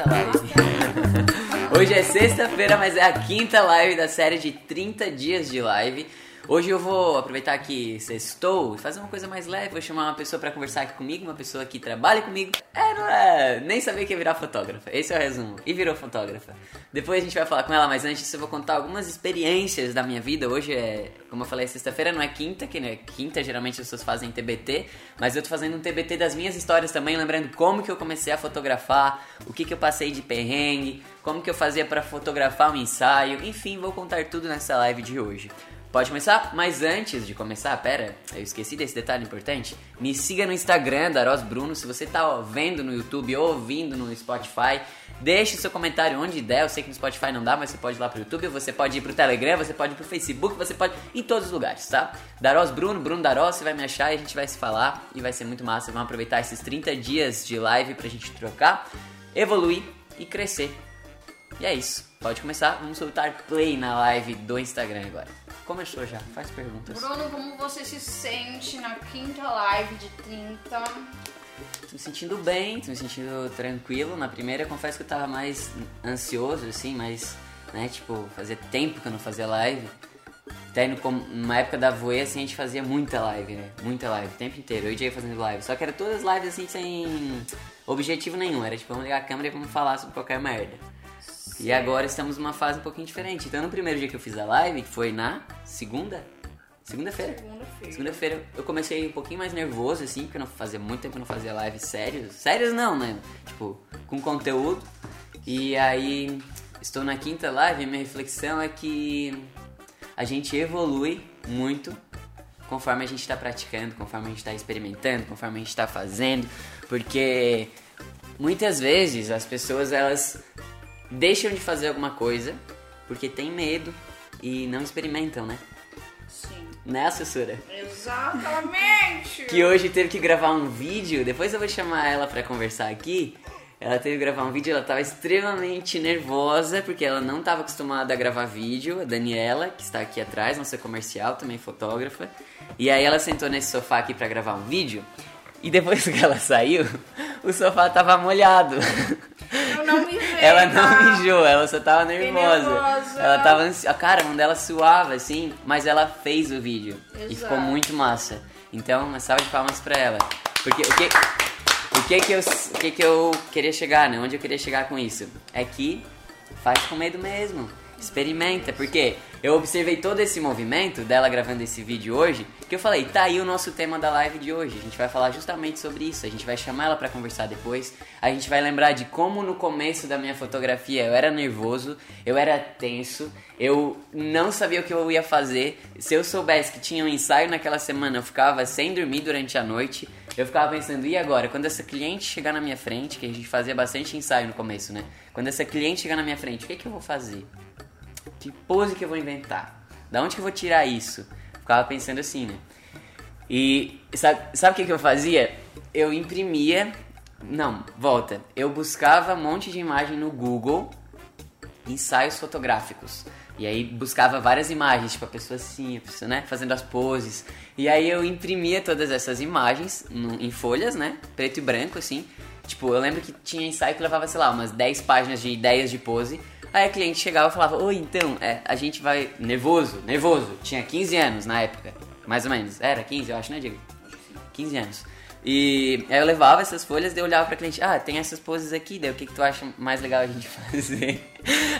quinta live. Hoje é sexta-feira, mas é a quinta live da série de 30 dias de live. Hoje eu vou aproveitar que sextou e fazer uma coisa mais leve. Vou chamar uma pessoa para conversar aqui comigo, uma pessoa que trabalha comigo. É, é? Nem sabia que ia virar fotógrafa. Esse é o resumo. E virou fotógrafa. Depois a gente vai falar com ela, mas antes eu vou contar algumas experiências da minha vida. Hoje é, como eu falei, sexta-feira não é quinta, que né? Quinta geralmente as pessoas fazem TBT, mas eu tô fazendo um TBT das minhas histórias também, lembrando como que eu comecei a fotografar, o que que eu passei de perrengue, como que eu fazia para fotografar um ensaio, enfim, vou contar tudo nessa live de hoje. Pode começar? Mas antes de começar, pera, eu esqueci desse detalhe importante. Me siga no Instagram, Daros Bruno. Se você tá vendo no YouTube ou ouvindo no Spotify, deixe seu comentário onde der. Eu sei que no Spotify não dá, mas você pode ir lá pro YouTube, você pode ir pro Telegram, você pode ir pro Facebook, você pode em todos os lugares, tá? Daros Bruno, Bruno Daros, você vai me achar e a gente vai se falar e vai ser muito massa. Vamos aproveitar esses 30 dias de live pra gente trocar, evoluir e crescer. E é isso. Pode começar. Vamos soltar play na live do Instagram agora. Começou já, faz perguntas. Bruno, como você se sente na quinta live de 30? Tô me sentindo bem, tô me sentindo tranquilo. Na primeira, confesso que eu tava mais ansioso, assim, mas, né, tipo, fazia tempo que eu não fazia live. Até no, numa época da Voe, assim, a gente fazia muita live, né? Muita live, o tempo inteiro. Eu ia fazendo live. Só que era todas lives, assim, sem objetivo nenhum. Era tipo, vamos ligar a câmera e vamos falar sobre qualquer merda. E agora estamos numa fase um pouquinho diferente. Então, no primeiro dia que eu fiz a live, que foi na segunda. Segunda-feira. Segunda-feira. Segunda-feira eu comecei um pouquinho mais nervoso, assim, porque eu não fazia muito tempo que eu não fazia live sérios. Sérios não, né? Tipo, com conteúdo. E aí, estou na quinta live e minha reflexão é que a gente evolui muito conforme a gente está praticando, conforme a gente está experimentando, conforme a gente está fazendo. Porque muitas vezes as pessoas, elas deixam de fazer alguma coisa porque tem medo e não experimentam, né? Sim. Né, assessora? Exatamente! Que hoje teve que gravar um vídeo, depois eu vou chamar ela pra conversar aqui. Ela teve que gravar um vídeo, ela tava extremamente nervosa porque ela não tava acostumada a gravar vídeo. A Daniela, que está aqui atrás, nossa comercial, também fotógrafa. E aí ela sentou nesse sofá aqui pra gravar um vídeo. E depois que ela saiu, o sofá tava molhado. Eu não me vejo. Ela não mijou, ela só tava nervosa. nervosa. Ela tava ansiosa. Cara, a mão dela suava assim, mas ela fez o vídeo. E Exato. ficou muito massa. Então, uma salva de palmas pra ela. Porque o que. O que que, eu, o que que eu queria chegar, né? Onde eu queria chegar com isso? É que faz com medo mesmo. Experimenta, porque eu observei todo esse movimento dela gravando esse vídeo hoje, que eu falei, tá aí o nosso tema da live de hoje. A gente vai falar justamente sobre isso. A gente vai chamar ela pra conversar depois. A gente vai lembrar de como no começo da minha fotografia eu era nervoso, eu era tenso, eu não sabia o que eu ia fazer. Se eu soubesse que tinha um ensaio naquela semana, eu ficava sem dormir durante a noite. Eu ficava pensando, e agora? Quando essa cliente chegar na minha frente, que a gente fazia bastante ensaio no começo, né? Quando essa cliente chegar na minha frente, o que, que eu vou fazer? Que pose que eu vou inventar? Da onde que eu vou tirar isso? Ficava pensando assim, né? E sabe, sabe o que, que eu fazia? Eu imprimia. Não, volta. Eu buscava um monte de imagem no Google, ensaios fotográficos. E aí buscava várias imagens, tipo a pessoa assim, a pessoa, né, fazendo as poses. E aí eu imprimia todas essas imagens no- em folhas, né, preto e branco, assim. Tipo, eu lembro que tinha ensaio que levava, sei lá, umas 10 páginas de ideias de pose. Aí a cliente chegava e falava, oi, então, é, a gente vai... Nervoso, nervoso. Tinha 15 anos na época, mais ou menos. Era 15, eu acho, né, Diego? 15 anos. E aí eu levava essas folhas, daí eu olhava pra cliente, ah, tem essas poses aqui, daí o que, que tu acha mais legal a gente fazer?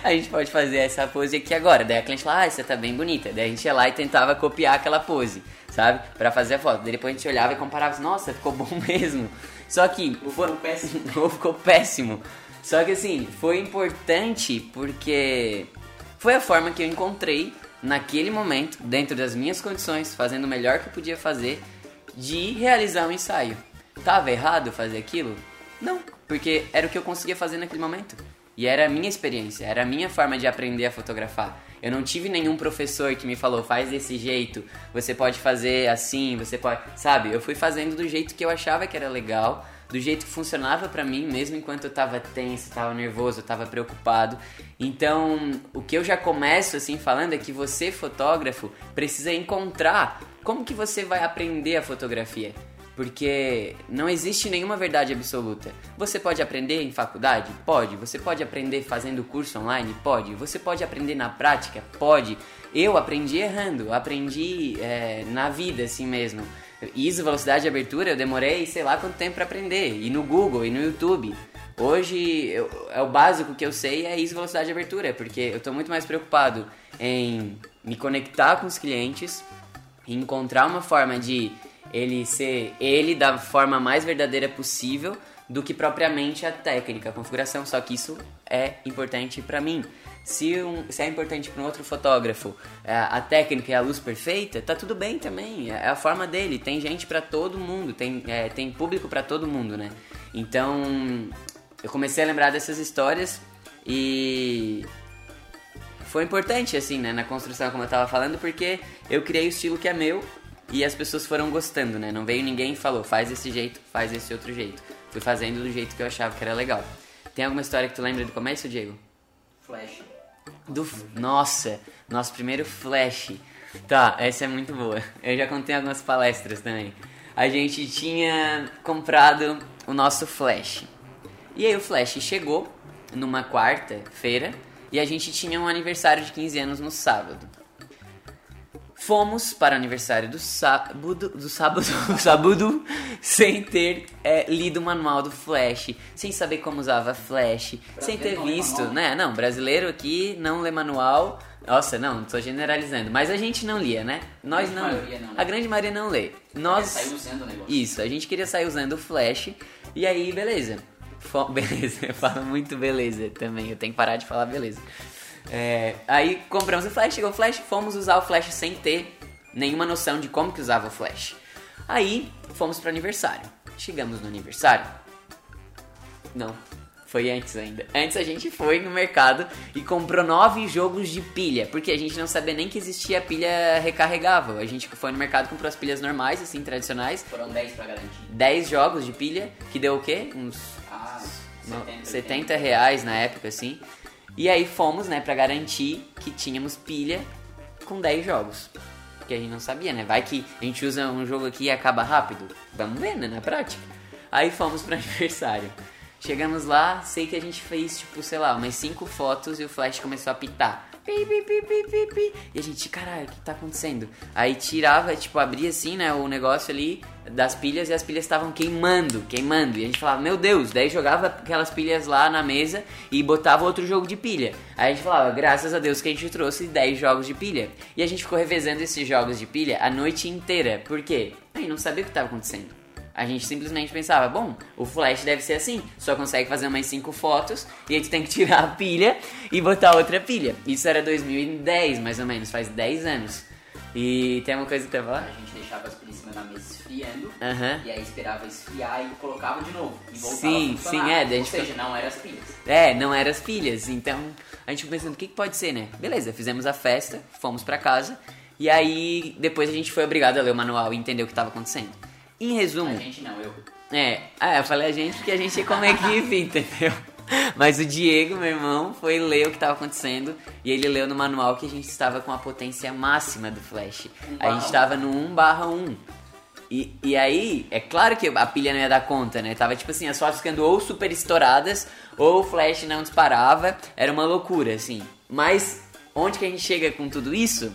a gente pode fazer essa pose aqui agora. Daí a cliente fala, ah, essa tá bem bonita. Daí a gente ia lá e tentava copiar aquela pose, sabe? Pra fazer a foto. Daí depois a gente olhava e comparava, nossa, ficou bom mesmo. Só que... Ficou péssimo. Ou ficou péssimo. Só que assim, foi importante porque foi a forma que eu encontrei naquele momento, dentro das minhas condições, fazendo o melhor que eu podia fazer, de realizar um ensaio. Tava errado fazer aquilo? Não, porque era o que eu conseguia fazer naquele momento. E era a minha experiência, era a minha forma de aprender a fotografar. Eu não tive nenhum professor que me falou, faz desse jeito, você pode fazer assim, você pode. Sabe? Eu fui fazendo do jeito que eu achava que era legal, do jeito que funcionava pra mim, mesmo enquanto eu tava tenso, tava nervoso, tava preocupado. Então, o que eu já começo assim falando é que você, fotógrafo, precisa encontrar como que você vai aprender a fotografia. porque não existe nenhuma verdade absoluta. Você pode aprender em faculdade? Pode. Você pode aprender fazendo curso online? Pode. Você pode aprender na prática? Pode. Eu aprendi errando, aprendi é, na vida assim mesmo. ISO, velocidade de abertura, eu demorei sei lá quanto tempo para aprender. E no Google, e no YouTube. Hoje, eu, é o básico que eu sei é ISO, velocidade de abertura, porque eu estou muito mais preocupado em me conectar com os clientes, encontrar uma forma de ele ser ele da forma mais verdadeira possível do que propriamente a técnica, a configuração. Só que isso é importante para mim. Se, um, se é importante para um outro fotógrafo é, a técnica e a luz perfeita, tá tudo bem também. É a forma dele. Tem gente para todo mundo, tem, é, tem público para todo mundo, né? Então eu comecei a lembrar dessas histórias e foi importante assim, né, na construção como eu tava falando, porque eu criei o estilo que é meu e as pessoas foram gostando, né? Não veio ninguém e falou, faz desse jeito, faz desse outro jeito. Fui fazendo do jeito que eu achava que era legal. Tem alguma história que tu lembra do começo, Diego? Flash. Do. Nossa, nosso primeiro flash. Tá, essa é muito boa. Eu já contei algumas palestras também. A gente tinha comprado o nosso flash. E aí o flash chegou numa quarta-feira e a gente tinha um aniversário de 15 anos no sábado. Fomos para o aniversário do sábado, do sábado, do sábado sem ter é, lido o manual do Flash, sem saber como usava Flash, sem ter visto, né? Não, brasileiro aqui não lê manual. Nossa, não, estou generalizando, mas a gente não lia, né? Nós A não, maioria não lê. a grande maioria não lê. Nós Saiu usando o negócio. isso, a gente queria sair usando o Flash e aí, beleza. Beleza, eu falo muito beleza também, eu tenho que parar de falar beleza. É, aí compramos o Flash, chegou o Flash, fomos usar o Flash sem ter nenhuma noção de como que usava o Flash. Aí fomos pro aniversário. Chegamos no aniversário. Não, foi antes ainda. Antes a gente foi no mercado e comprou nove jogos de pilha, porque a gente não sabia nem que existia pilha recarregável. A gente foi no mercado e comprou as pilhas normais, assim, tradicionais. Foram 10 pra garantir. 10 jogos de pilha, que deu o quê? Uns Ah, no- 70, 70 reais na época, assim. E aí fomos, né, pra garantir que tínhamos pilha com 10 jogos. Que a gente não sabia, né? Vai que a gente usa um jogo aqui e acaba rápido. Vamos ver, né, na prática. Aí fomos pro aniversário. Chegamos lá, sei que a gente fez, tipo, sei lá, umas 5 fotos e o flash começou a pitar. Pi, pi, pi, pi, pi, pi. E a gente, caralho, o que tá acontecendo? Aí tirava, tipo, abria assim, né, o negócio ali das pilhas e as pilhas estavam queimando, queimando. E a gente falava, meu Deus, daí jogava aquelas pilhas lá na mesa e botava outro jogo de pilha. Aí a gente falava, graças a Deus que a gente trouxe 10 jogos de pilha. E a gente ficou revezando esses jogos de pilha a noite inteira. Por quê? Aí não sabia o que estava acontecendo. A gente simplesmente pensava, bom, o flash deve ser assim, só consegue fazer umas 5 fotos e aí tu tem que tirar a pilha e botar outra pilha. Isso era 2010, mais ou menos, faz 10 anos. E tem uma coisa que ia falar? A gente deixava as pilhas em cima da mesa esfriando. Aham. E aí esperava esfriar e colocava de novo. E voltava Sim, a sim, é, a Ou gente seja, não eram as pilhas. É, não eram as pilhas. Então a gente ficou pensando, o que, que pode ser, né? Beleza, fizemos a festa, fomos pra casa. E aí depois a gente foi obrigado a ler o manual e entender o que estava acontecendo. Em resumo, A gente não, eu. é, ah, eu falei a gente porque a gente é como equipe, entendeu? Mas o Diego, meu irmão, foi ler o que estava acontecendo e ele leu no manual que a gente estava com a potência máxima do flash. A gente estava no 1 barra 1. E, e aí, é claro que a pilha não ia dar conta, né? Tava tipo assim, as fotos ficando ou super estouradas, ou o flash não disparava. Era uma loucura, assim. Mas onde que a gente chega com tudo isso?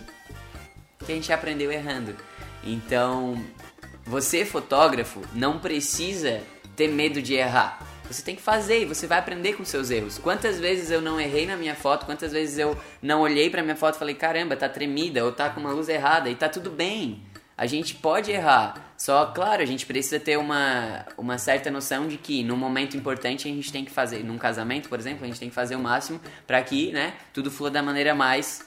Que a gente aprendeu errando. Então, você, fotógrafo, não precisa ter medo de errar. Você tem que fazer e você vai aprender com seus erros. Quantas vezes eu não errei na minha foto, quantas vezes eu não olhei pra minha foto e falei, caramba, tá tremida ou tá com uma luz errada e tá tudo bem. A gente pode errar. Só, claro, a gente precisa ter uma, uma certa noção de que no momento importante a gente tem que fazer, num casamento, por exemplo, a gente tem que fazer o máximo para que, né, tudo flua da maneira mais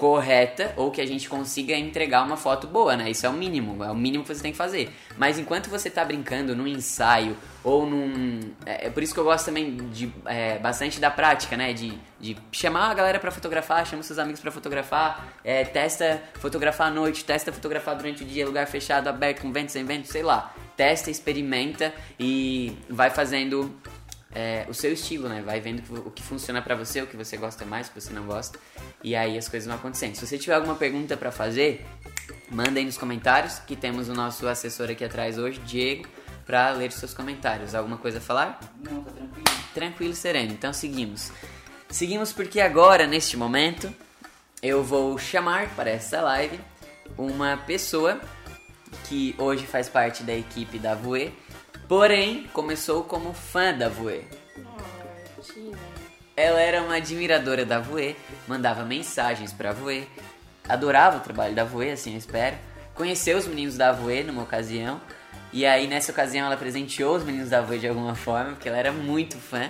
correta ou que a gente consiga entregar uma foto boa, né? Isso é o mínimo, é o mínimo que você tem que fazer. Mas enquanto você tá brincando num ensaio ou num. É, é por isso que eu gosto também de é, bastante da prática, né? De, de chamar a galera pra fotografar, chama seus amigos pra fotografar, é, testa fotografar à noite, testa fotografar durante o dia, lugar fechado, aberto, com vento, sem vento, sei lá. Testa, experimenta e vai fazendo é, o seu estilo, né? Vai vendo o que funciona pra você, o que você gosta mais, o que você não gosta. E aí as coisas vão acontecendo. Se você tiver alguma pergunta pra fazer, Mandem nos comentários, que temos o nosso assessor aqui atrás hoje, Diego, para ler os seus comentários. Alguma coisa a falar? Não, tá tranquilo. Tranquilo, sereno. Então seguimos. Seguimos porque agora, neste momento, eu vou chamar para essa live uma pessoa que hoje faz parte da equipe da Voe, porém começou como fã da Voe. Ela era uma admiradora da Voe, mandava mensagens pra Voe, adorava o trabalho da Voe, assim eu espero. Conheceu os meninos da Voe numa ocasião, e aí nessa ocasião ela presenteou os meninos da Voe de alguma forma, porque ela era muito fã.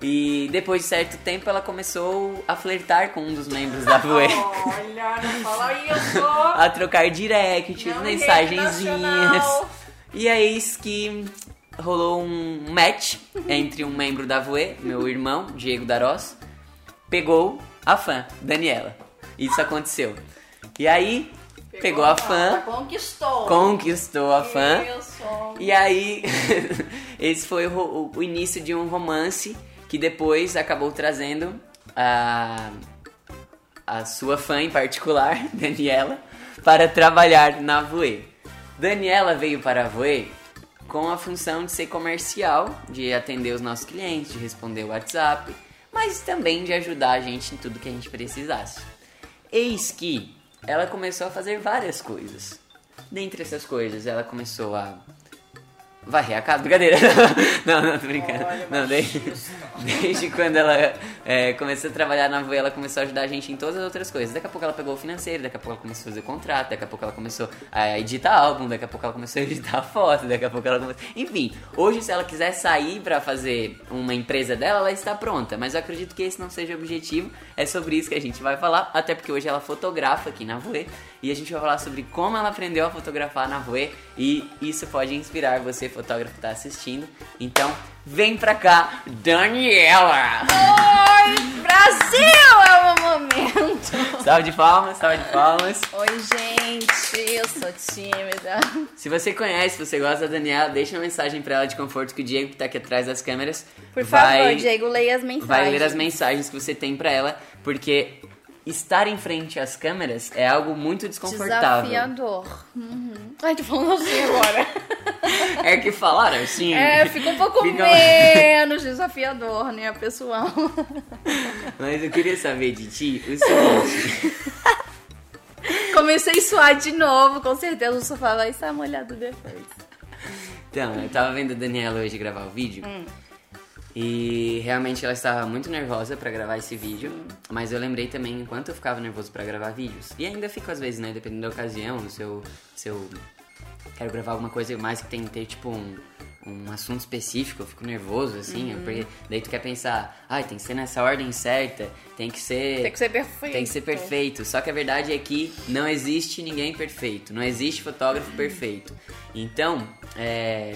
E depois de certo tempo ela começou a flertar com um dos membros da Voe. Olha, não fala isso. a trocar directs, Não mensagenzinhas. E é isso que rolou um match entre um membro da Voe, meu irmão, Diego Darós, pegou a fã, Daniela. Isso aconteceu. E aí, pegou, a fã, Conquistou. conquistou a fã. Isso. E aí, esse foi o, o início de um romance que depois acabou trazendo a, a sua fã em particular, Daniela, para trabalhar na Voe. Daniela veio para a Voe com a função de ser comercial, de atender os nossos clientes, de responder o WhatsApp, mas também de ajudar a gente em tudo que a gente precisasse. Eis que ela começou a fazer várias coisas. Dentre essas coisas, ela começou a varrer a casa, brincadeira. Não, não, tô brincando. Olha, não, desde, desde quando ela é, começou a trabalhar na Voe, ela começou a ajudar a gente em todas as outras coisas. Daqui a pouco ela pegou o financeiro, daqui a pouco ela começou a fazer contrato, daqui a pouco ela começou a editar álbum, daqui a pouco ela começou a editar foto, daqui a pouco ela começou... Enfim, hoje se ela quiser sair pra fazer uma empresa dela, ela está pronta. Mas eu acredito que esse não seja o objetivo. É sobre isso que a gente vai falar, até porque hoje ela fotografa aqui na Voe. E a gente vai falar sobre como ela aprendeu a fotografar na Voe. E isso pode inspirar você, fotógrafo que tá assistindo. Então, vem pra cá, Daniela! Oi, Brasil é o momento. Salve de palmas, salve de palmas. Oi, gente, eu sou tímida. Se você conhece, se você gosta da Daniela, deixa uma mensagem pra ela de conforto que o Diego, que tá aqui atrás das câmeras, Por vai, favor, Diego, leia as mensagens. vai ler as mensagens que você tem pra ela, porque estar em frente às câmeras é algo muito desconfortável. Desafiador. Uhum. Ai, tô falando assim agora. É que falaram assim. É, fica um pouco Fica- menos desafiador, né, pessoal? Mas eu queria saber de ti o seguinte. Comecei a suar de novo, com certeza o sofá vai estar molhado depois. Então, eu tava vendo a Daniela hoje gravar o vídeo. Hum. E realmente ela estava muito nervosa pra gravar esse vídeo, mas eu lembrei também enquanto eu ficava nervoso pra gravar vídeos. E ainda fico às vezes, né, dependendo da ocasião, se eu, se eu quero gravar alguma coisa mais que tem que ter tipo um, um assunto específico, eu fico nervoso assim, Uhum. porque daí tu quer pensar, ai, tem que ser nessa ordem certa, tem que ser Tem que ser perfeito. tem que ser perfeito. Só que a verdade é que não existe ninguém perfeito. Não existe fotógrafo perfeito. Então, é,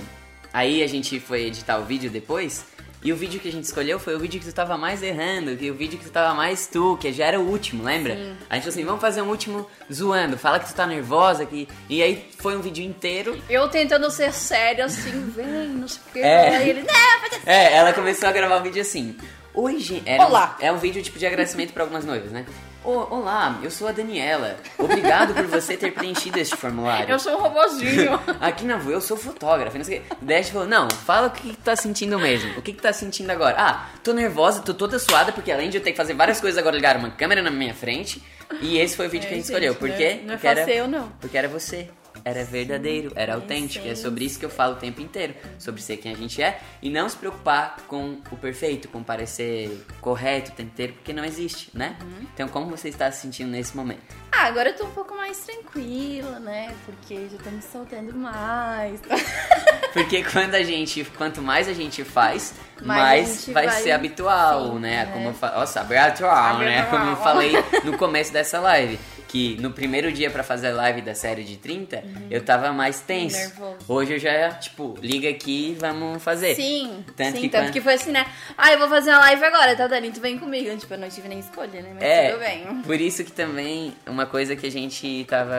aí a gente foi editar o vídeo depois. E o vídeo que a gente escolheu foi o vídeo que tu tava mais errando, que o vídeo que tu tava mais tu, que já era o último, lembra? A gente falou assim, vamos fazer um último zoando, fala que tu tá nervosa, que... E aí foi um vídeo inteiro. Eu tentando ser séria assim, vem, não sei o que. É. Aí ele, não, vai ter É, ela começou a gravar o vídeo assim. Oi, gente. Era um- Olá. é um vídeo tipo de agradecimento para algumas noivas, né? Olá, eu sou a Daniela. Obrigado por você ter preenchido este formulário. Eu sou um robozinho. Aqui na Voe eu sou fotógrafo, não sei o gente falou, não, fala o que, que tá sentindo mesmo. O que, que tá sentindo agora? Ah, tô nervosa, tô toda suada, porque além de eu ter que fazer várias coisas agora, ligaram uma câmera na minha frente. E esse foi o vídeo que a gente É, escolheu. gente, Por não quê? é- não é Porque era- eu, não. Porque era você. Era verdadeiro, era autêntico. E é sobre isso que eu falo o tempo inteiro. Sobre ser quem a gente é. E não se preocupar com o perfeito, com parecer correto o tempo inteiro, porque não existe, né? Uhum. Então, como você está se sentindo nesse momento? Ah, agora eu tô um pouco mais tranquila, né? Porque já tô me soltando mais. Porque quando a gente, quanto mais a gente faz, Mais mais, vai, vai- ser habitual, sim, né? né? Como eu fa... Nossa, habitual, né? Como eu falei no começo dessa live. Que no primeiro dia pra fazer a live da série de 30, eu tava mais tenso. Uhum. Nervoso. Hoje eu já, tipo, liga aqui e vamos fazer. Sim, Tanto sim, que tanto quando- que foi assim, né? Ah, eu vou fazer uma live agora, tá, Dani? Tu vem comigo. Tipo, eu não tive nem escolha, né? Mas É, tudo bem. por isso que também uma coisa que a gente tava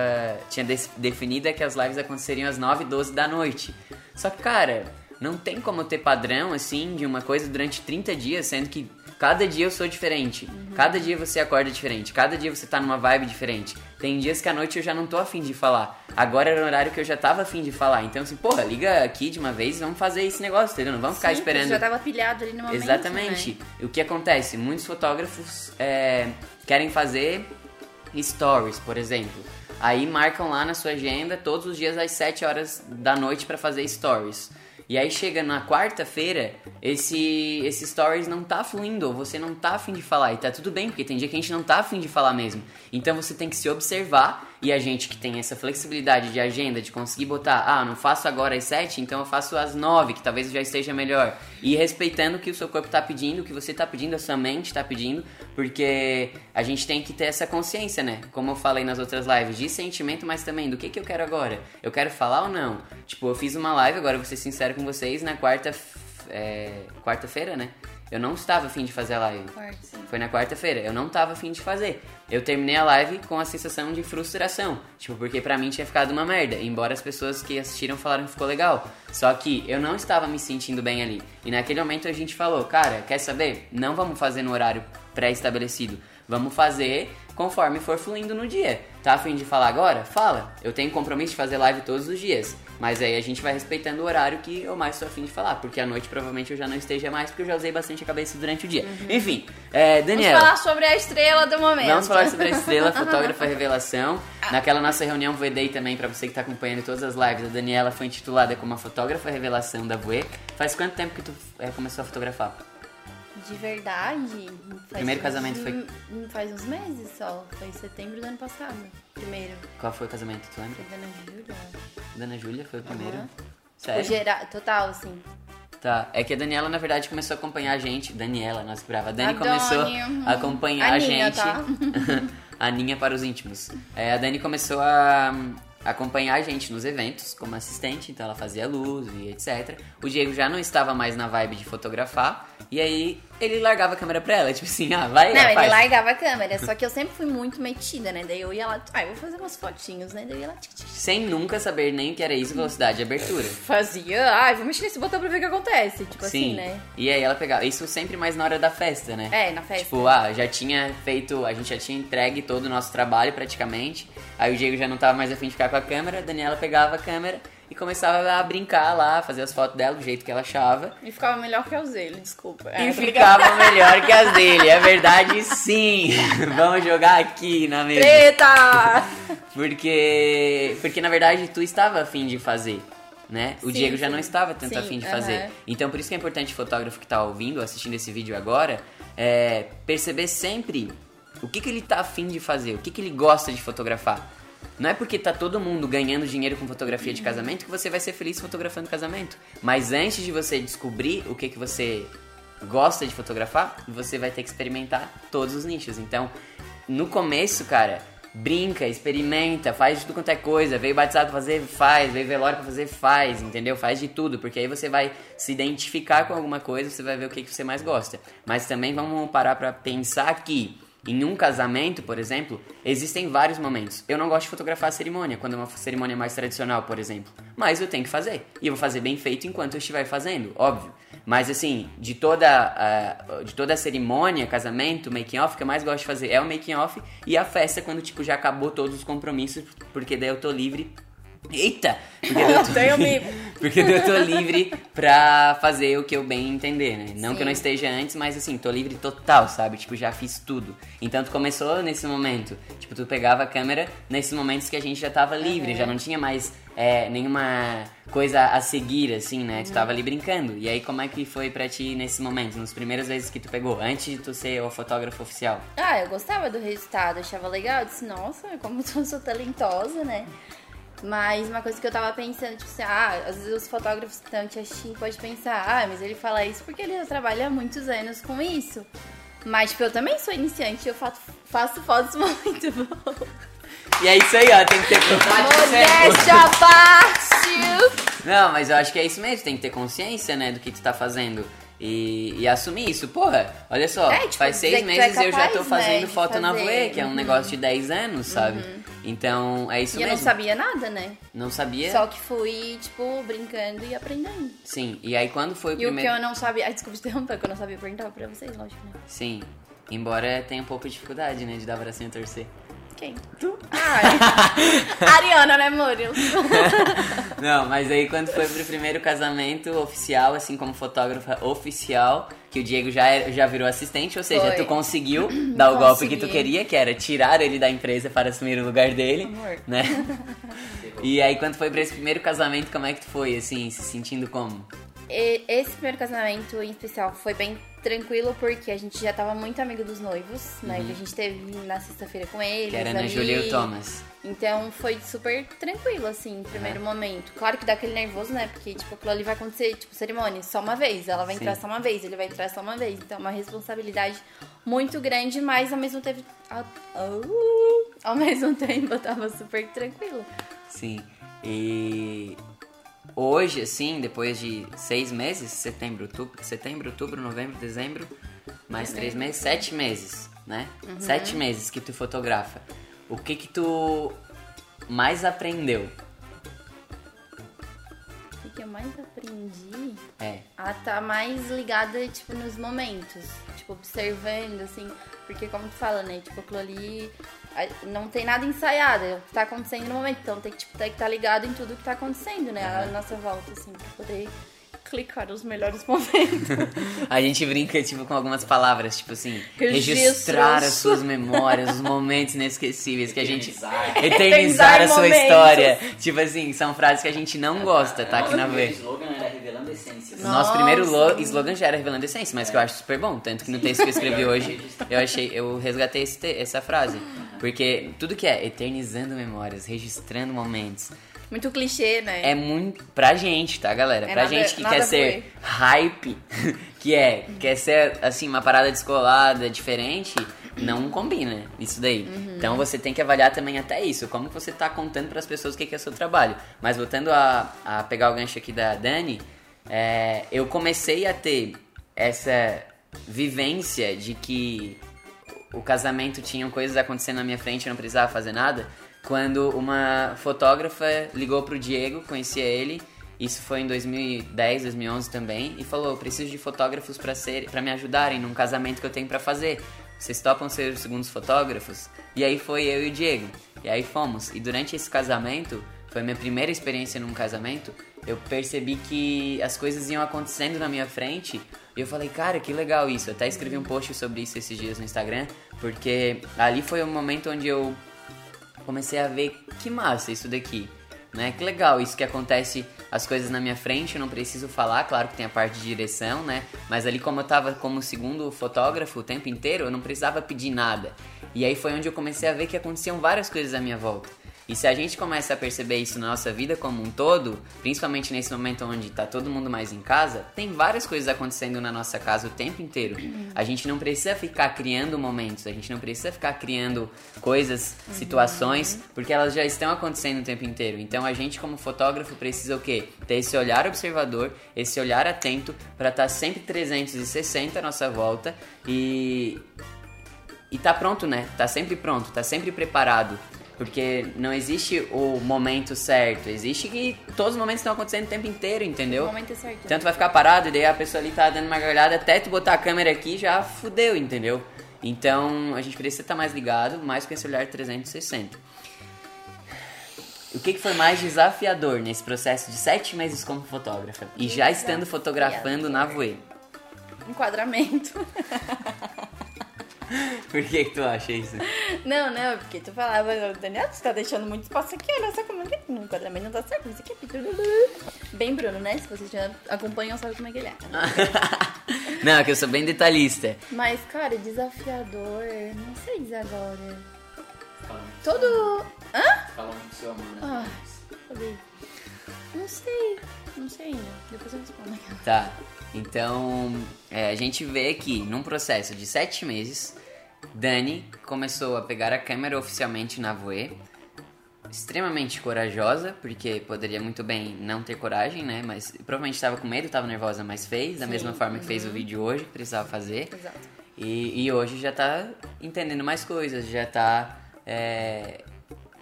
tinha definido é que as lives aconteceriam às 9 e 12 da noite. Só que, cara, não tem como ter padrão assim de uma coisa durante 30 dias, sendo que Cada dia eu sou diferente. Cada dia você acorda diferente. Cada dia você tá numa vibe diferente. Tem dias que à noite eu já não tô afim de falar. Agora era o horário que eu já tava afim de falar. Então, assim, porra, liga aqui de uma vez e vamos fazer esse negócio, entendeu? Não vamos ficar Sim, esperando. Já tava pilhado ali no momento. Exatamente. Né? O que acontece? Muitos fotógrafos é, querem fazer stories, por exemplo. Aí marcam lá na sua agenda todos os dias às 7 horas da noite para fazer stories. E aí chega na quarta-feira, esse, esse stories não tá fluindo, ou você não tá afim de falar. E tá tudo bem, porque tem dia que a gente não tá afim de falar mesmo. Então você tem que se observar, e a gente que tem essa flexibilidade de agenda, de conseguir botar, ah, não faço agora às 7, então eu faço às 9, que talvez já esteja melhor. E respeitando o que o seu corpo tá pedindo, o que você tá pedindo, a sua mente tá pedindo, porque a gente tem que ter essa consciência, né? Como eu falei nas outras lives, de sentimento, mas também do que, que eu quero agora. Eu quero falar ou não? Tipo, eu fiz uma live, agora vou ser sincero com vocês, na quarta é, quarta-feira, né? Eu não estava afim de fazer a live. Quarta. Foi na quarta-feira. Eu não estava afim de fazer. Eu terminei a live com a sensação de frustração. Tipo, porque pra mim tinha ficado uma merda. Embora as pessoas que assistiram falaram que ficou legal. Só que eu não estava me sentindo bem ali. E naquele momento a gente falou, cara, quer saber? Não vamos fazer no horário pré-estabelecido. Vamos fazer conforme for fluindo no dia. Tá afim de falar agora? Fala. Eu tenho compromisso de fazer live todos os dias. Mas aí a gente vai respeitando o horário que eu mais sou afim de falar. Porque à noite provavelmente eu já não esteja mais, porque eu já usei bastante a cabeça durante o dia. Enfim, é, Vamos Daniela. falar sobre a estrela do momento. Vamos falar sobre a estrela, fotógrafa revelação. Naquela nossa reunião VDI também, pra você que tá acompanhando todas as lives, a Daniela foi intitulada como a fotógrafa revelação da Voe. Faz quanto tempo que tu é, começou a fotografar? De verdade. Primeiro casamento foi- Faz uns meses só. Foi em setembro do ano passado. Primeiro. Qual foi o casamento, tu lembra? Foi da Ana Júlia. Dana Júlia foi o primeiro. Aham. Sério? O geral, total, assim. Tá, é que a Daniela, na verdade, começou a acompanhar a gente. Daniela, nossa, brava. A Dani A começou Dani, uhum. a acompanhar a Aninha, gente. tá? Aninha para os íntimos. É, a Dani começou a hum, acompanhar a gente nos eventos como assistente, então ela fazia luz e etc. O Diego já não estava mais na vibe de fotografar, e aí ele largava a câmera pra ela, tipo assim, ah, vai, Não, ele faz. largava a câmera, só que eu sempre fui muito metida, né? Daí eu ia lá, ah, eu vou fazer umas fotinhos, né? Daí eu ia lá, tic, tic, Sem nunca saber nem o que era isso, velocidade de abertura. fazia, ai, vou mexer nesse botão pra ver o que acontece. Tipo assim, né? E aí ela pegava. Isso sempre mais na hora da festa, né? É, na festa. Tipo, ah, já tinha feito. A gente já tinha entregue todo o nosso trabalho praticamente. Aí o Diego já não tava mais afim de ficar com a câmera, a Daniela pegava a câmera e começava a brincar lá, fazer as fotos dela do jeito que ela achava. E ficava melhor que os dele, desculpa. E É, ligada. ficava melhor que as dele. É verdade, sim. Vamos jogar aqui na mesa. Treta! Porque, porque na verdade tu estava afim de fazer, né? O Sim, Diego já sim. não estava tanto Sim, afim de fazer. Então por isso que é importante o fotógrafo que tá ouvindo, assistindo esse vídeo agora, é perceber sempre o que, que ele tá afim de fazer, o que, que ele gosta de fotografar. Não é porque tá todo mundo ganhando dinheiro com fotografia de casamento que você vai ser feliz fotografando casamento. Mas antes de você descobrir o que, que você gosta de fotografar, você vai ter que experimentar todos os nichos. Então, no começo, cara, brinca, experimenta, faz de tudo quanto é coisa. Veio batizado pra fazer, faz. Veio velório pra fazer, faz, entendeu? Faz de tudo, porque aí você vai se identificar com alguma coisa, você vai ver o que, que você mais gosta. Mas também vamos parar pra pensar que em um casamento, por exemplo, existem vários momentos. Eu não gosto de fotografar a cerimônia, quando é uma cerimônia mais tradicional, por exemplo. Mas eu tenho que fazer. E eu vou fazer bem feito enquanto eu estiver fazendo, óbvio. Mas assim, de toda a, de toda a cerimônia, casamento, making off, o que eu mais gosto de fazer é o making off e a festa quando tipo já acabou todos os compromissos, porque daí eu tô livre. Eita! Porque eu tô, amigo. porque eu tô livre pra fazer o que eu bem entender, né? Não que eu não Sim. esteja antes, mas assim, tô livre total, sabe? Tipo, já fiz tudo. Então tu começou nesse momento. Tipo, tu pegava a câmera nesses momentos que a gente já tava livre, já não tinha mais é, nenhuma coisa a seguir, assim, né? Tu tava ali brincando. E aí, como é que foi pra ti nesse momento, nas primeiras vezes que tu pegou, antes de tu ser o fotógrafo oficial? Ah, eu gostava do resultado, achava legal. Eu disse, nossa, como eu sou talentosa, né? Mas uma coisa que eu tava pensando, tipo assim, ah, às vezes os fotógrafos que estão te assistindo podem pensar, ah, mas ele fala isso porque ele já trabalha há muitos anos com isso. Mas, tipo, eu também sou iniciante, eu faço, faço fotos muito boas. E é isso aí, ó, tem que ter Modéstia à parte! Não, mas eu acho que é isso mesmo, tem que ter consciência, né, do que tu tá fazendo. E, e assumir isso. Porra, olha só, É, tipo, faz seis é meses eu já tô né, fazendo de foto na fazer. Voe, que é um Uhum. negócio de 10 anos, sabe? Então, é isso E eu mesmo. não sabia nada, né? Não sabia? Só que fui, tipo, brincando e aprendendo. Sim, e aí quando foi o E o que primeiro... eu não sabia. Ai, desculpa te interromper, que eu não sabia perguntar pra vocês, lógico, né? Sim, embora tenha um pouco de dificuldade, né, de dar bracinho a torcer. Quem? Tu? Ai. Ariana, né, Muriel? Não, mas aí quando foi pro primeiro casamento oficial, assim como fotógrafa oficial, que o Diego já, era- já virou assistente, ou seja, Foi. tu conseguiu dar o golpe que tu queria, que era tirar ele da empresa para assumir o lugar dele, Amor. né? E aí quando foi pra esse primeiro casamento, como é que tu foi, assim, se sentindo como? E- Esse primeiro casamento em especial foi bem tranquilo porque a gente já tava muito amigo dos noivos, né? Que a gente teve na sexta-feira com eles. Uhum. Que era Ana ali. Júlia e o Thomas. Então foi super tranquilo, assim, primeiro momento. Claro que dá aquele nervoso, né? Porque, tipo, aquilo ali vai acontecer, tipo, cerimônia, só uma vez. Ela vai entrar Sim. só uma vez, ele vai entrar só uma vez. Então é uma responsabilidade muito grande, mas ao mesmo tempo. Ao, mesmo tempo eu tava super tranquila. Sim. E hoje, assim, depois de seis meses, setembro, outubro, setembro, outubro, novembro, dezembro, mais três meses, sete meses, né? Sete meses que tu fotografa. O que que tu mais aprendeu? O que que eu mais aprendi? É, a tá mais ligada, tipo, nos momentos. Tipo, observando, assim. Porque como tu fala, né? Tipo, aquilo ali não tem nada ensaiado. É o que tá acontecendo no momento. Então tem que, tipo, tem que estar ligado em tudo que tá acontecendo, né? A nossa volta, assim, pra poder clicar nos melhores momentos. a gente brinca, tipo, com algumas palavras, tipo assim, Registros. registrar as suas memórias, os momentos inesquecíveis que a gente... Eternizar. Eternizar a sua momentos. história. Tipo assim, são frases que a gente não gosta, tá? Aqui na O V. slogan era revelando essências. O Nosso primeiro Nossa. lo- slogan já era Revelando Essência, mas que eu acho super bom. Tanto que no texto que eu escrevi hoje, eu achei, eu resgatei esse essa frase. Porque tudo que é eternizando memórias, registrando momentos, Muito clichê, né? é muito pra gente, tá, galera? É pra nada- gente que quer ser hype, que é, quer ser, assim, uma parada descolada, diferente, não combina isso daí. Então você tem que avaliar também até isso, como que você tá contando pras pessoas o que que é seu trabalho. Mas voltando a, a pegar o gancho aqui da Dani, é, eu comecei a ter essa vivência de que o casamento tinha coisas acontecendo na minha frente eu não precisava fazer nada. Quando uma fotógrafa ligou pro Diego, conhecia ele, isso foi em 2010, 2011 também, e falou: "Eu preciso de fotógrafos para ser, para me ajudarem num casamento que eu tenho para fazer. Vocês topam ser os segundos fotógrafos?" E aí foi eu e o Diego. E aí fomos. E durante esse casamento, foi minha primeira experiência num casamento, eu percebi que as coisas iam acontecendo na minha frente e eu falei, cara, que legal isso. Eu até escrevi um post sobre isso esses dias no Instagram, porque ali foi o momento onde eu comecei a ver que massa isso daqui. Né? Que legal isso que acontece as coisas na minha frente, eu não preciso falar, claro que tem a parte de direção, né? Mas ali como eu tava como segundo fotógrafo o tempo inteiro, eu não precisava pedir nada. E aí foi onde eu comecei a ver que aconteciam várias coisas à minha volta. E se a gente começa a perceber isso na nossa vida como um todo, principalmente nesse momento onde tá todo mundo mais em casa, tem várias coisas acontecendo na nossa casa o tempo inteiro. A gente não precisa ficar criando momentos, a gente não precisa ficar criando coisas, situações, porque elas já estão acontecendo o tempo inteiro. Então a gente como fotógrafo precisa o quê? Ter esse olhar observador, esse olhar atento para estar sempre 360 à nossa volta e e tá pronto, né? Tá sempre pronto, tá sempre preparado. Porque não existe o momento certo, existe que todos os momentos estão acontecendo o tempo inteiro, entendeu? O momento é certo. Tanto vai ficar parado e daí a pessoa ali tá dando uma gargalhada, até tu botar a câmera aqui já fudeu, entendeu? Então a gente precisa estar mais ligado, mais com esse olhar 360. O que, que foi mais desafiador nesse processo de sete meses como fotógrafa? E já estando fotografando na Voe? Enquadramento. Por que, que tu acha isso? Não, não, é porque tu falava, Daniel, você tá deixando muito espaço aqui, olha só como é que no enquadramento não tá certo, isso aqui é Bem Bruno, né? Se vocês já acompanham, sabe como é que ele é. Não, é que eu sou bem detalhista. Mas, cara, desafiador, não sei dizer agora. Falando Todo. Hã? Falando do seu amor, né? Ah, cadê? Não sei, não sei ainda. Depois eu respondo aqui. Tá. Então, é, a gente vê que num processo de sete meses, Dani começou a pegar a câmera oficialmente na Voe. extremamente corajosa, porque poderia muito bem não ter coragem, né? Mas provavelmente estava com medo, estava nervosa, mas fez, da Sim, mesma forma que fez o vídeo hoje, que precisava fazer. Exato. E, e hoje já tá entendendo mais coisas, já tá é,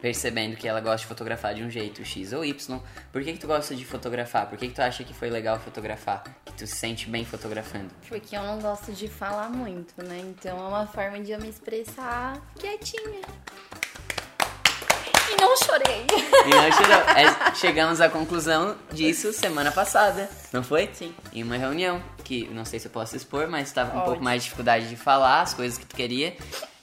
percebendo que ela gosta de fotografar de um jeito X ou Y. Por que, que tu gosta de fotografar? Por que, que tu acha que foi legal fotografar? Que tu se sente bem fotografando? Porque eu não gosto de falar muito, né? Então é uma forma de eu me expressar quietinha. E não chorei. E não chorou. É, chegamos à conclusão disso semana passada, não foi? Sim. Em uma reunião, que não sei se eu posso expor, mas estava com um pouco mais de dificuldade de falar as coisas que tu queria.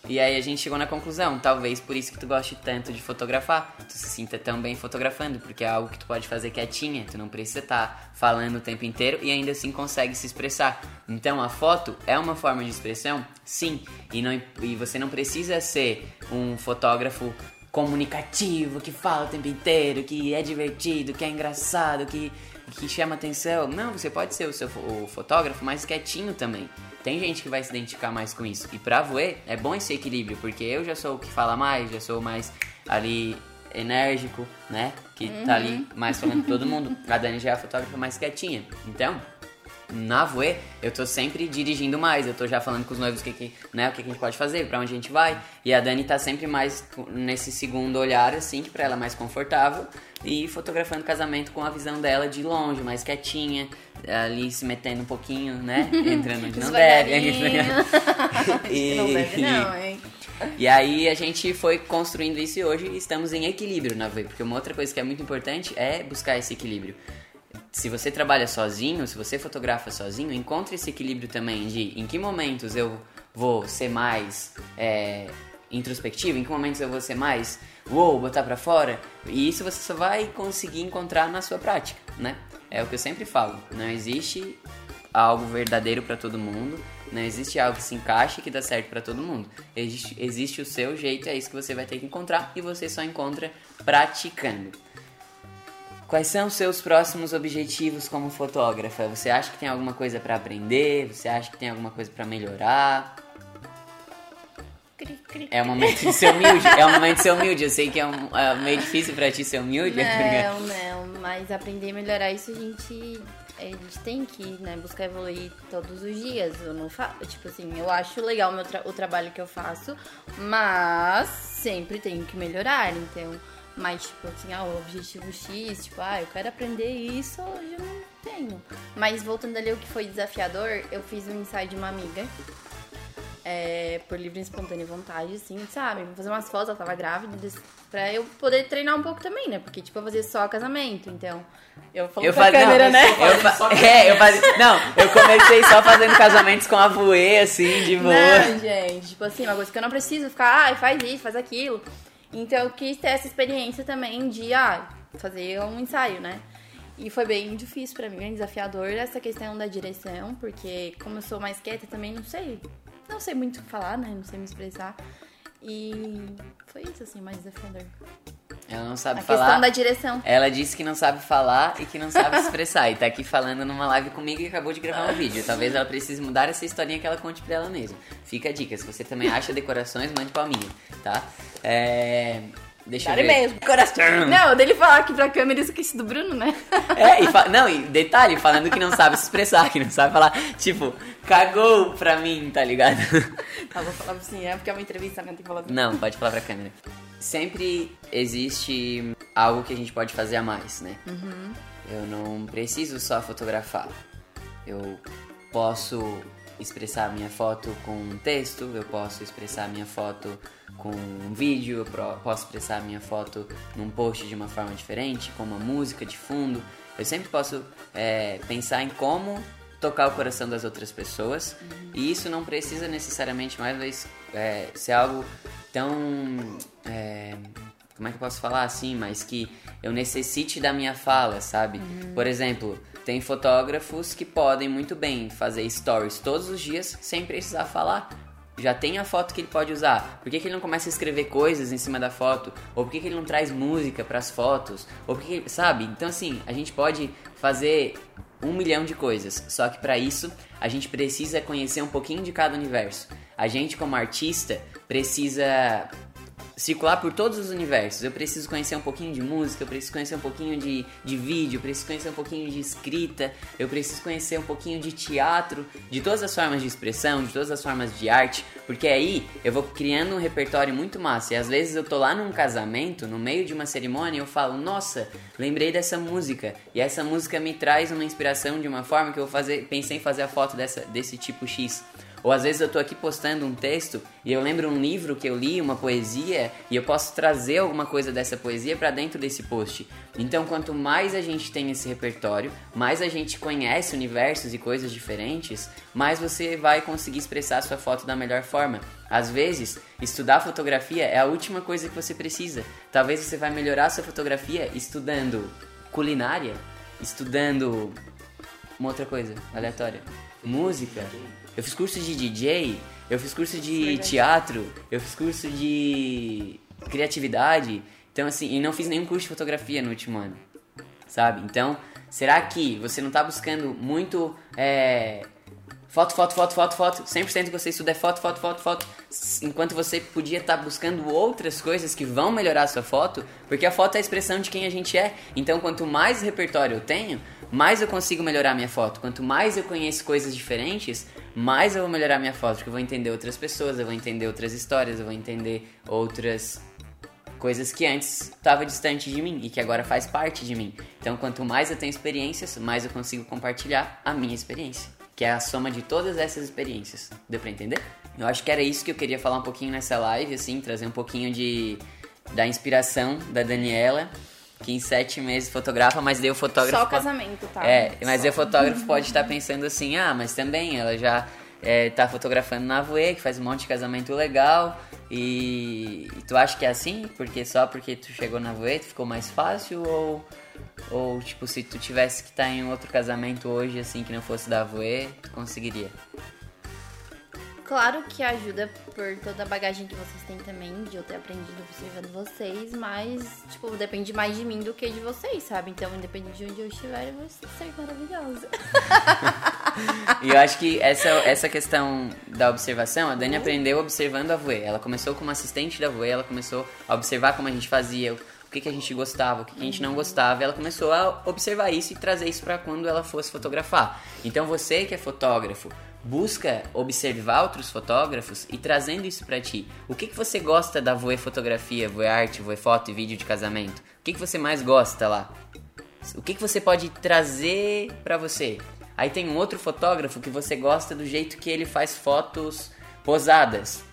E aí a gente chegou na conclusão, talvez por isso que tu goste tanto de fotografar, tu se sinta tão bem fotografando, porque é algo que tu pode fazer quietinha, tu não precisa estar falando o tempo inteiro e ainda assim consegue se expressar. Então a foto é uma forma de expressão? Sim, e, não, e você não precisa ser um fotógrafo comunicativo, que fala o tempo inteiro, que é divertido, que é engraçado, que, que chama atenção. Não, você pode ser o seu o fotógrafo mais quietinho também. Tem gente que vai se identificar mais com isso. E pra voer, é bom esse equilíbrio, porque eu já sou o que fala mais, já sou mais ali enérgico, né? Que tá ali mais falando com todo mundo. A Dani já é a fotógrafa mais quietinha. Então, na Voe, eu tô sempre dirigindo mais, eu tô já falando com os noivos o que, que, né, o que, que a gente pode fazer, pra onde a gente vai. E a Dani tá sempre mais nesse segundo olhar, assim, que pra ela é mais confortável. E fotografando o casamento com a visão dela de longe, mais quietinha, ali se metendo um pouquinho, né? Entrando onde não deve. Que não deve não, hein? E aí a gente foi construindo isso e hoje estamos em equilíbrio na Voe, porque uma outra coisa que é muito importante é buscar esse equilíbrio. Se você trabalha sozinho, se você fotografa sozinho, encontre esse equilíbrio também de em que momentos eu vou ser mais é, introspectivo, em que momentos eu vou ser mais uou, botar pra fora. E isso você só vai conseguir encontrar na sua prática, né? É o que eu sempre falo. Não existe algo verdadeiro pra todo mundo. Não existe algo que se encaixe que dá certo pra todo mundo. Existe, existe o seu jeito, é isso que você vai ter que encontrar e você só encontra praticando. Quais são os seus próximos objetivos como fotógrafa? Você acha que tem alguma coisa pra aprender? Você acha que tem alguma coisa pra melhorar? Cri, cri. É o momento de ser humilde. É o momento de ser humilde. Eu sei que é, um, é meio difícil pra ti ser humilde. né? Não, não, mas aprender e melhorar isso a gente, a gente tem que né, buscar evoluir todos os dias. Eu não faço, tipo assim, eu acho legal o, tra- o trabalho que eu faço, mas sempre tenho que melhorar, então. Mas, tipo assim, ah, o objetivo X, tipo, ah, eu quero aprender isso, hoje eu não tenho. Mas voltando ali ao que foi desafiador, eu fiz um ensaio de uma amiga é, por livre e espontânea vontade, assim, sabe? Vou fazer umas fotos, ela tava grávida, pra eu poder treinar um pouco também, né? Porque, tipo, eu fazia só casamento, então... Eu falo Eu pra fazia, câmera, não, né? Eu fa- é, eu fazia, não, eu comecei só fazendo casamentos com a voe, assim, de boa. Não, gente, tipo assim, uma coisa que eu não preciso ficar, ah, faz isso, faz aquilo. Então eu quis ter essa experiência também de, ah, fazer um ensaio, né? E foi bem difícil pra mim, bem desafiador essa questão da direção, porque como eu sou mais quieta também não sei, não sei muito falar, né? Não sei me expressar. E foi isso, assim, mais desafiador. Ela não sabe A falar. questão da direção. Ela disse que não sabe falar e que não sabe se expressar. E tá aqui falando numa live comigo e acabou de gravar um vídeo. Talvez ela precise mudar essa historinha que ela conte pra ela mesma. Fica a dica. Se você também acha decorações, mande pra mim, tá? É. Deixa eu Dale ver. mesmo, coração. Não, dele falar aqui pra câmera eu esqueci do Bruno, né? É, e fa- não, e detalhe, falando que não sabe se expressar, que não sabe falar, tipo, cagou pra mim, tá ligado? Tá, vou falar assim, é porque é uma entrevista, né? Tem que falar assim. Não, pode falar pra câmera. Sempre existe algo que a gente pode fazer a mais, né? Eu não preciso só fotografar. Eu posso expressar minha foto com um texto, eu posso expressar minha foto com um vídeo, eu posso expressar minha foto num post de uma forma diferente, com uma música de fundo. Eu sempre posso é, pensar em como tocar o coração das outras pessoas e isso não precisa necessariamente mais é, ser algo tão é, como é que eu posso falar assim, mas que eu necessite da minha fala, sabe? Por exemplo, tem fotógrafos que podem muito bem fazer stories todos os dias sem precisar falar. Já tem a foto que ele pode usar. Por que, que ele não começa a escrever coisas em cima da foto? Ou por que, que ele não traz música para as fotos? Ou por que, sabe? Então assim, a gente pode fazer um milhão de coisas. Só que para isso a gente precisa conhecer um pouquinho de cada universo. A gente como artista precisa circular por todos os universos. Eu preciso conhecer um pouquinho de música, eu preciso conhecer um pouquinho de, de vídeo, eu preciso conhecer um pouquinho de escrita, eu preciso conhecer um pouquinho de teatro, de todas as formas de expressão, de todas as formas de arte, porque aí eu vou criando um repertório muito massa. E às vezes eu tô lá num casamento, no meio de uma cerimônia, eu falo, nossa, lembrei dessa música. E essa música me traz uma inspiração de uma forma que eu vou fazer, pensei em fazer a foto dessa, desse tipo X. Ou às vezes eu tô aqui postando um texto e eu lembro um livro que eu li, uma poesia, e eu posso trazer alguma coisa dessa poesia para dentro desse post. Então, quanto mais a gente tem esse repertório, mais a gente conhece universos e coisas diferentes, mais você vai conseguir expressar a sua foto da melhor forma. Às vezes, estudar fotografia é a última coisa que você precisa. Talvez você vai melhorar sua fotografia estudando culinária, estudando uma outra coisa aleatória, música. Eu fiz curso de DJ, eu fiz curso de Verdade. teatro, eu fiz curso de criatividade. Então, assim, e não fiz nenhum curso de fotografia no último ano, sabe? Então, será que você não tá buscando muito é, foto, foto, foto, foto, foto? 100% que você estuda é foto, foto, foto, foto. Enquanto você podia estar buscando outras coisas que vão melhorar a sua foto, porque a foto é a expressão de quem a gente é. Então, quanto mais repertório eu tenho, mais eu consigo melhorar minha foto. Quanto mais eu conheço coisas diferentes, mais eu vou melhorar minha foto, porque eu vou entender outras pessoas, eu vou entender outras histórias, eu vou entender outras coisas que antes estava distante de mim e que agora faz parte de mim. Então, quanto mais eu tenho experiências, mais eu consigo compartilhar a minha experiência, que é a soma de todas essas experiências. Deu pra entender? Eu acho que era isso que eu queria falar um pouquinho nessa live, assim, trazer um pouquinho de da inspiração da Daniela, que em sete meses fotografa, mas daí o fotógrafo Só o casamento, tá? é, mas Só. o fotógrafo pode estar pensando assim, ah, mas também ela já é, tá fotografando na Voe, que faz um monte de casamento legal, e, e tu acha que é assim? Porque só porque tu chegou na Voe ficou mais fácil? Ou, ou tipo, se tu tivesse que estar em outro casamento hoje, assim, que não fosse da Voe, tu conseguiria? Claro que ajuda por toda a bagagem que vocês têm também, de eu ter aprendido observando vocês, mas, tipo, depende mais de mim do que de vocês, sabe? Então, independente de onde eu estiver, eu vou ser maravilhosa. E eu acho que essa, essa questão da observação, a Dani aprendeu observando a Voe. Ela começou como assistente da Voe, ela começou a observar como a gente fazia, o que, que a gente gostava, o que, que a gente não gostava. Ela começou a observar isso e trazer isso pra quando ela fosse fotografar. Então você que é fotógrafo, busca observar outros fotógrafos e trazendo isso pra ti. O que, que você gosta da Voe Fotografia, Voe Arte, Voe Foto e Vídeo de casamento? O que, que você mais gosta lá? O que, que você pode trazer pra você? Aí tem um outro fotógrafo que você gosta do jeito que ele faz fotos posadas.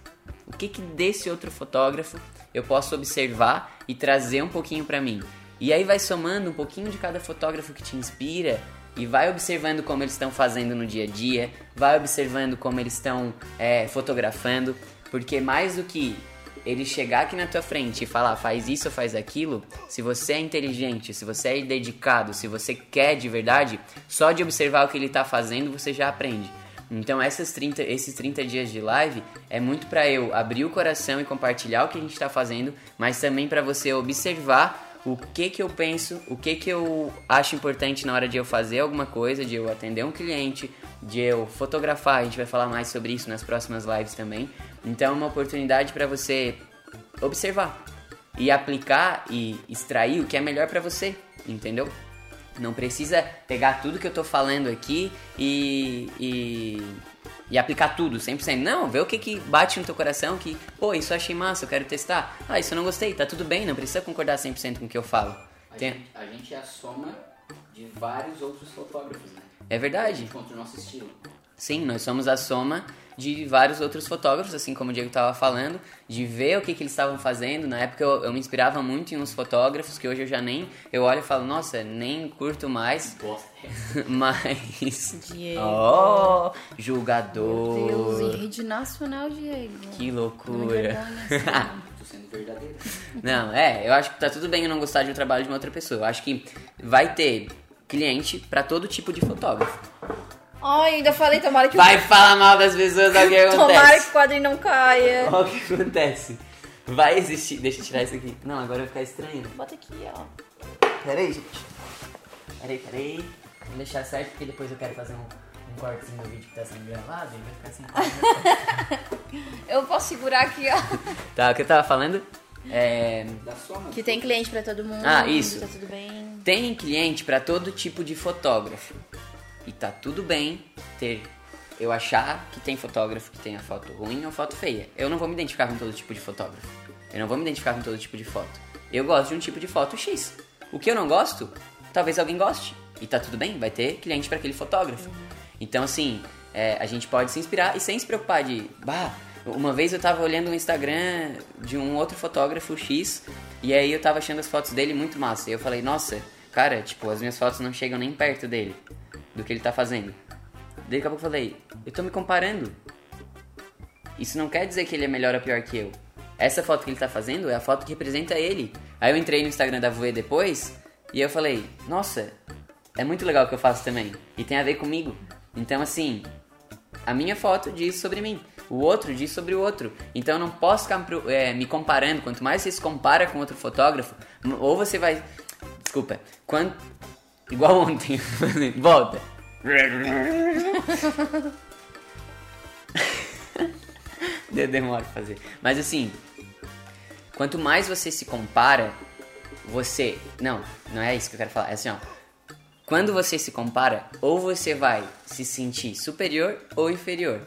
O que, que desse outro fotógrafo eu posso observar e trazer um pouquinho pra mim? E aí vai somando um pouquinho de cada fotógrafo que te inspira e vai observando como eles estão fazendo no dia a dia, vai observando como eles estão é, fotografando, porque mais do que ele chegar aqui na tua frente e falar faz isso faz aquilo, se você é inteligente, se você é dedicado, se você quer de verdade, só de observar o que ele tá fazendo você já aprende. Então essas 30, esses 30 dias de live é muito para eu abrir o coração e compartilhar o que a gente tá fazendo, mas também para você observar o que que eu penso, o que que eu acho importante na hora de eu fazer alguma coisa, de eu atender um cliente, de eu fotografar, a gente vai falar mais sobre isso nas próximas lives também. Então é uma oportunidade para você observar e aplicar e extrair o que é melhor para você, entendeu? Não precisa pegar tudo que eu tô falando aqui e, e, e aplicar tudo, 100%. Não, vê o que, que bate no teu coração que, pô, isso eu achei massa, eu quero testar. Ah, isso eu não gostei, tá tudo bem, não precisa concordar 100% com o que eu falo. A, Tem- gente, a gente é a soma de vários outros fotógrafos, né? É A verdade. gente conta o nosso estilo. Sim, nós somos a soma de vários outros fotógrafos, assim como o Diego estava falando, de ver o que, que eles estavam fazendo. Na época eu, eu me inspirava muito em uns fotógrafos que hoje eu já nem. Eu olho e falo, nossa, nem curto mais, mas. Diego. Oh, Meu Deus, em julgador! rede nacional, Diego. Que loucura! assim. Tô sendo verdadeiro. Não, é, eu acho que tá tudo bem eu não gostar de um trabalho de uma outra pessoa. Eu acho que vai ter cliente pra todo tipo de fotógrafo. Ai, ainda falei, tomara que Vai falar mal das pessoas, olha o que Tomara que acontece. o quadrinho não caia. Olha o que acontece. Vai existir. Deixa eu tirar isso aqui. Não, agora vai ficar estranho. Bota aqui, ó. Peraí, gente. Peraí, peraí. Vamos deixar certo porque depois eu quero fazer um, um cortezinho do vídeo que tá sendo gravado e vai ficar assim. Eu posso segurar aqui, ó. tá, o que eu tava falando? É, Da sua mão. Que tem cliente pra todo mundo. Ah, isso. Tá tudo bem. Tem cliente para todo tipo de fotógrafo. E tá tudo bem ter eu achar que tem fotógrafo que tem a foto ruim ou foto feia. Eu não vou me identificar com todo tipo de fotógrafo. Eu não vou me identificar com todo tipo de foto. Eu gosto de um tipo de foto X. O que eu não gosto, talvez alguém goste. E tá tudo bem, vai ter cliente para aquele fotógrafo. Então, assim, é, a gente pode se inspirar e sem se preocupar de. Bah, uma vez eu tava olhando o Instagram de um outro fotógrafo X e aí eu tava achando as fotos dele muito massa. E eu falei, nossa, cara, tipo, as minhas fotos não chegam nem perto dele, do que ele tá fazendo. Daí daqui a pouco eu falei, eu tô me comparando. Isso não quer dizer que ele é melhor ou pior que eu. Essa foto que ele tá fazendo é a foto que representa ele. Aí eu entrei no Instagram da Voe depois e eu falei, nossa, é muito legal o que eu faço também. E tem a ver comigo. Então assim, a minha foto diz sobre mim. O outro diz sobre o outro. Então eu não posso ficar é, me comparando. Quanto mais você se compara com outro fotógrafo, ou você vai. Desculpa. Quando. Igual ontem. Volta. Demora pra fazer. Mas assim, quanto mais você se compara, você. Não, não é isso que eu quero falar. É assim, ó. Quando você se compara, ou você vai se sentir superior ou inferior.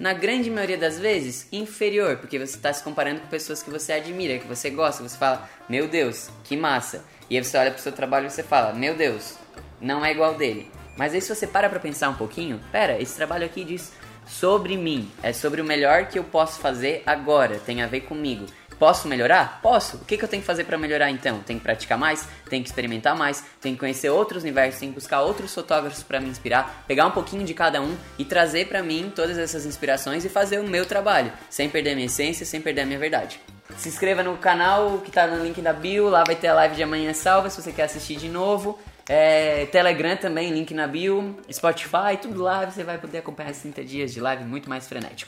Na grande maioria das vezes, inferior, porque você está se comparando com pessoas que você admira, que você gosta, você fala, meu Deus, que massa. E aí você olha pro seu trabalho e você fala, meu Deus, não é igual dele. Mas aí se você para pra pensar um pouquinho, pera, esse trabalho aqui diz sobre mim, é sobre o melhor que eu posso fazer agora, tem a ver comigo. Posso melhorar? Posso. O que, que eu tenho que fazer para melhorar então? Tenho que praticar mais, tenho que experimentar mais, tenho que conhecer outros universos, tenho que buscar outros fotógrafos para me inspirar, pegar um pouquinho de cada um e trazer para mim todas essas inspirações e fazer o meu trabalho, sem perder a minha essência, sem perder a minha verdade. Se inscreva no canal que tá no link da bio, lá vai ter a live de amanhã salva se você quer assistir de novo. É, Telegram também, link na bio, Spotify, tudo lá, você vai poder acompanhar esses 30 dias de live muito mais frenético.